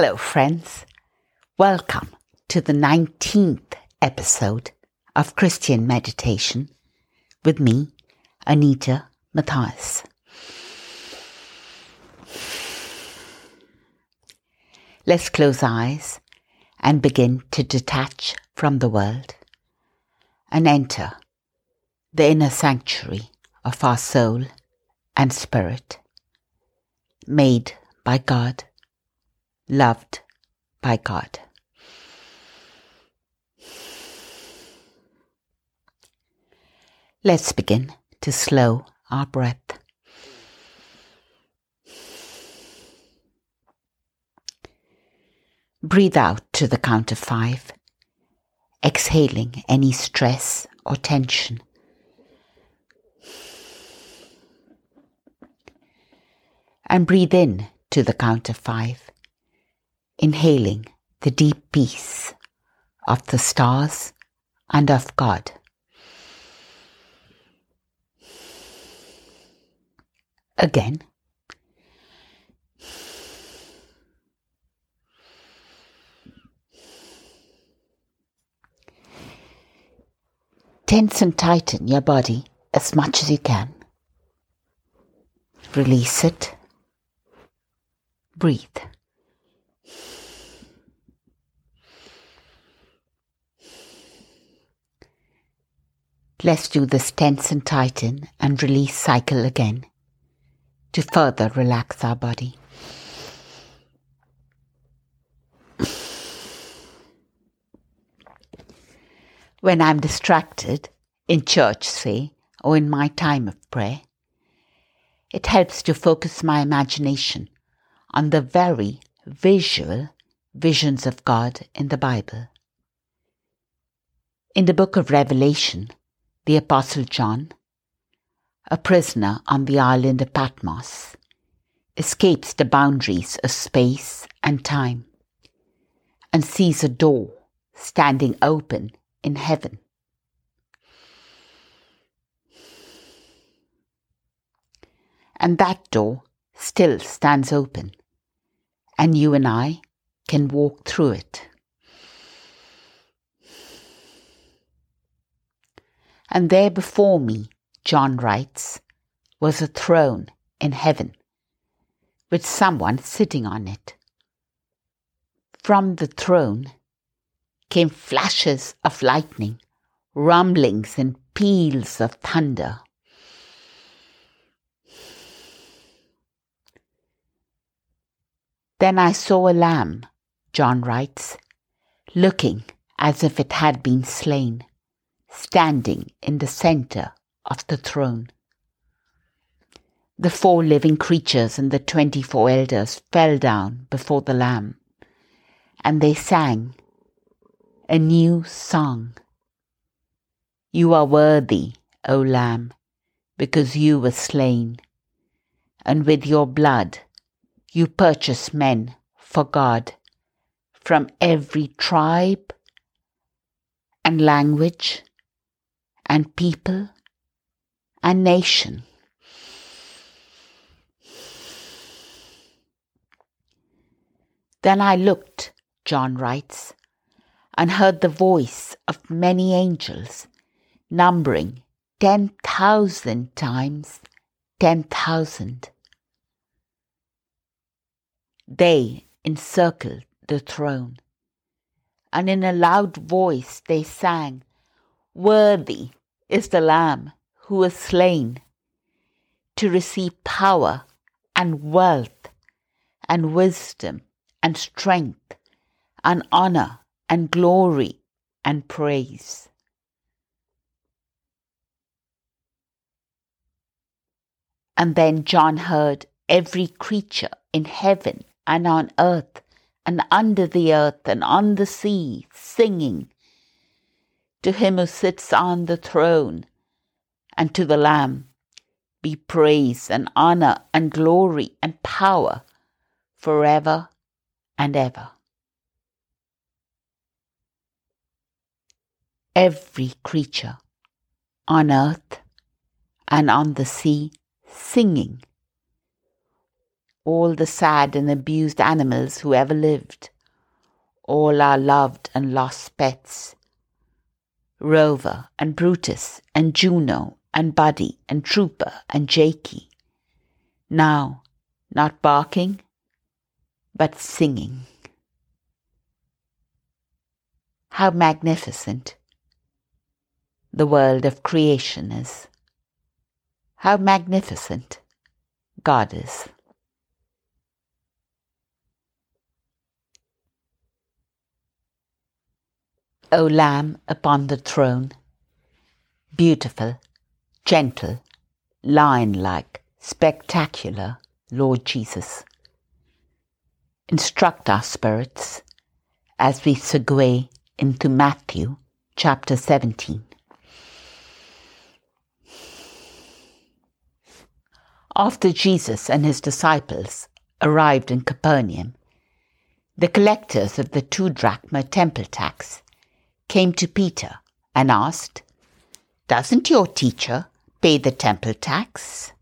Hello, friends. Welcome to the 19th episode of Christian Meditation with me, Anita Mathias. Let's close eyes and begin to detach from the world and enter the inner sanctuary of our soul and spirit, made by God, loved by God. Let's begin to slow our breath. Breathe out to the count of five, exhaling any stress or tension. And breathe in to the count of five, inhaling the deep peace of the stars and of God. Again. Tense and tighten your body as much as you can. Release it. Breathe. Let's do this tense and tighten and release cycle again to further relax our body. When I'm distracted, in church, say, or in my time of prayer, it helps to focus my imagination on the very visual visions of God in the Bible. In the book of Revelation, the Apostle John, a prisoner on the island of Patmos, escapes the boundaries of space and time and sees a door standing open in heaven. And that door still stands open, and you and I can walk through it. And there before me, John writes, was a throne in heaven, with someone sitting on it. From the throne came flashes of lightning, rumblings and peals of thunder. Then I saw a lamb, John writes, looking as if it had been slain, standing in the center of the throne. The four living creatures and the twenty four elders fell down before the Lamb, and they sang a new song. You are worthy, O Lamb, because you were slain, and with your blood you purchase men for God from every tribe and language and people and nation. Then I looked, John writes, and heard the voice of many angels, numbering ten thousand times ten thousand. They encircled the throne, and in a loud voice they sang, Worthy is the Lamb who was slain to receive power and wealth and wisdom and strength and honor and glory and praise. And then John heard every creature in heaven and on earth and under the earth and on the sea, singing to him who sits on the throne and to the Lamb be praise and honor and glory and power forever and ever. Every creature on earth and on the sea singing all the sad and abused animals who ever lived, all our loved and lost pets, Rover and Brutus and Juno and Buddy and Trooper and Jakey. Now, not barking, but singing. How magnificent the world of creation is. How magnificent God is. O Lamb upon the throne, beautiful, gentle, lion like, spectacular, Lord Jesus. Instruct our spirits as we segue into Matthew chapter 17. After Jesus and his disciples arrived in Capernaum, the collectors of the two drachma temple tax came to Peter and asked, Doesn't your teacher pay the temple tax?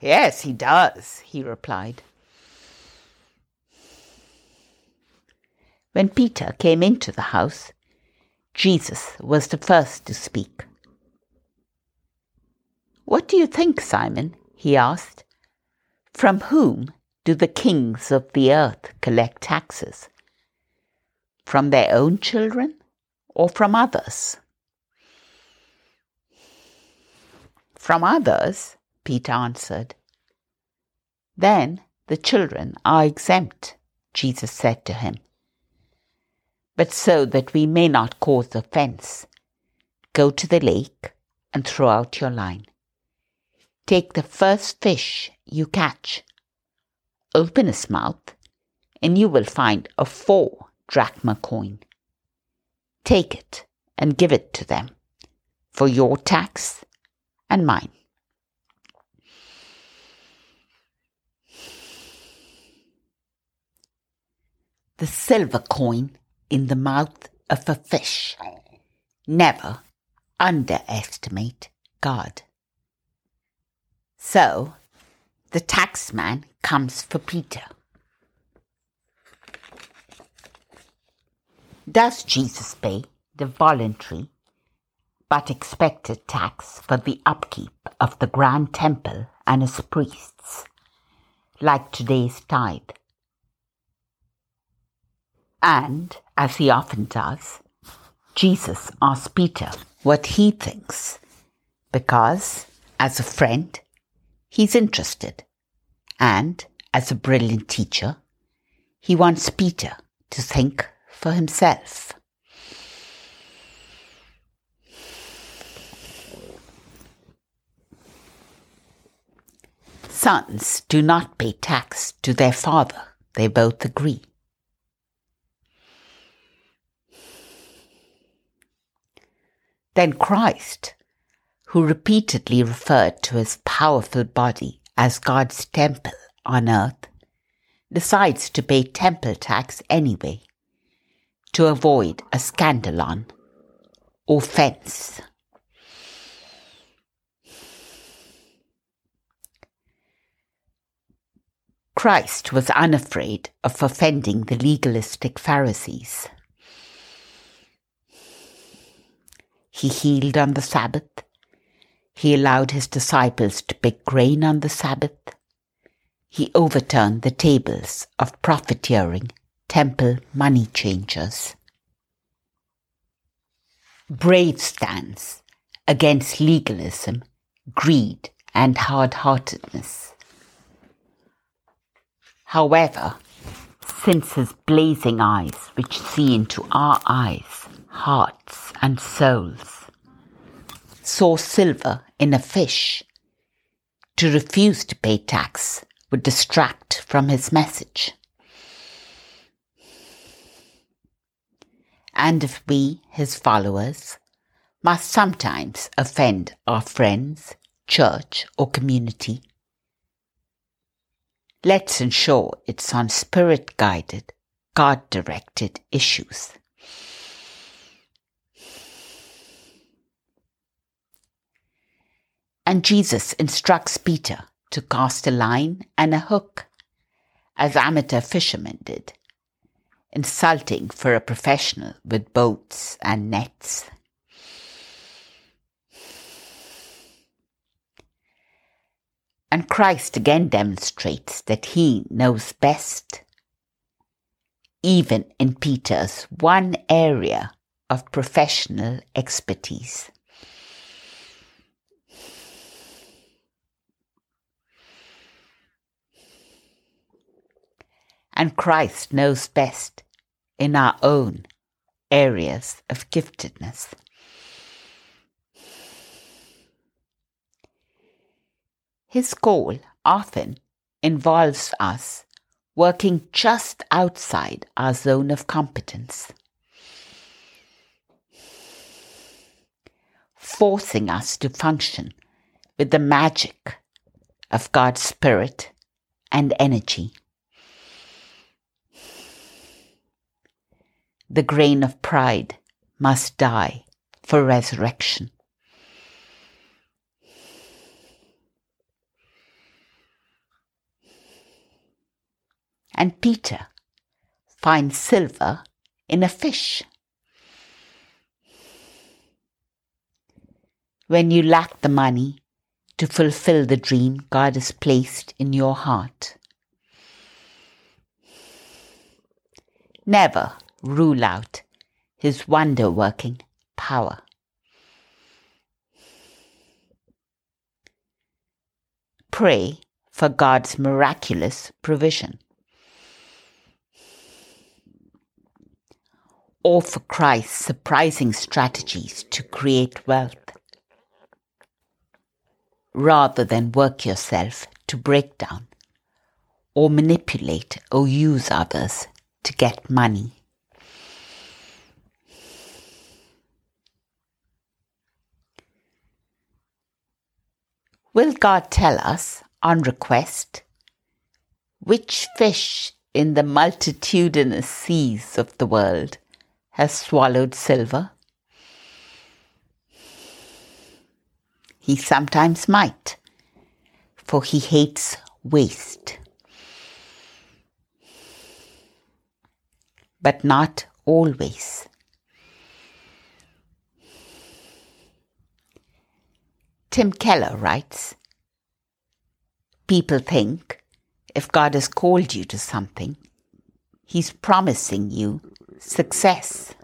Yes, he does, he replied. When Peter came into the house, Jesus was the first to speak. What do you think, Simon? he asked. From whom do the kings of the earth collect taxes? From their own children or from others? From others, Peter answered. Then the children are exempt, Jesus said to him. But so that we may not cause offense, go to the lake and throw out your line. Take the first fish you catch, open its mouth, and you will find a four drachma coin. Take it and give it to them for your tax and mine. The silver coin in the mouth of a fish. Never underestimate God. So the taxman comes for Peter. Does Jesus pay the voluntary but expected tax for the upkeep of the grand temple and its priests, like today's tithe? And, as he often does, Jesus asks Peter what he thinks, because, as a friend, He's interested. And, as a brilliant teacher, he wants Peter to think for himself. Sons do not pay tax to their father, they both agree. Then Christ who repeatedly referred to his powerful body as God's temple on earth, decides to pay temple tax anyway to avoid a scandalon offense. Christ was unafraid of offending the legalistic Pharisees. He healed on the Sabbath he allowed his disciples to pick grain on the Sabbath. He overturned the tables of profiteering temple money changers. Brave stance against legalism, greed, and hard heartedness. However, since his blazing eyes, which see into our eyes, hearts, and souls, saw silver in a fish. To refuse to pay tax would distract from his message. And if we, his followers, must sometimes offend our friends, church, or community, let's ensure it's on spirit guided, God directed issues. And Jesus instructs Peter to cast a line and a hook, as amateur fishermen did, insulting for a professional with boats and nets. And Christ again demonstrates that he knows best, even in Peter's one area of professional expertise. And Christ knows best in our own areas of giftedness. His call often involves us working just outside our zone of competence, forcing us to function with the magic of God's Spirit and energy. The grain of pride must die for resurrection. and Peter finds silver in a fish. When you lack the money to fulfill the dream God has placed in your heart, never rule out His wonder working power. Pray for God's miraculous provision. or for Christ's surprising strategies to create wealth. Rather than work yourself to break down or manipulate or use others to get money. Will God tell us on request which fish in the multitudinous seas of the world has swallowed silver? He sometimes might, for he hates waste. But not always. Tim Keller writes People think if God has called you to something, He's promising you success.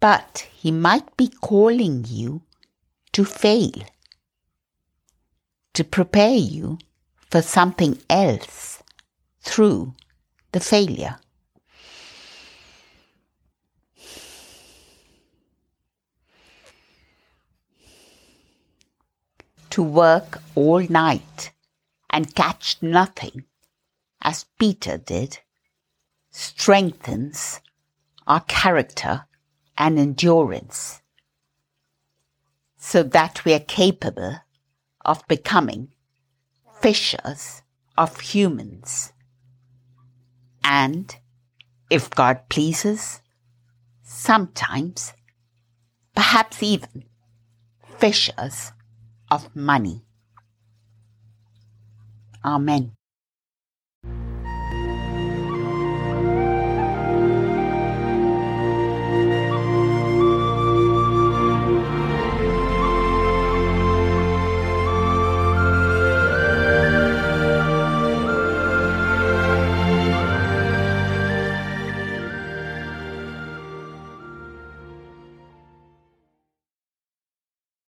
But he might be calling you to fail, to prepare you for something else through the failure. To work all night and catch nothing, as Peter did, strengthens our character and endurance so that we are capable of becoming fishers of humans. And, if God pleases, sometimes, perhaps even, fishers of money. Amen.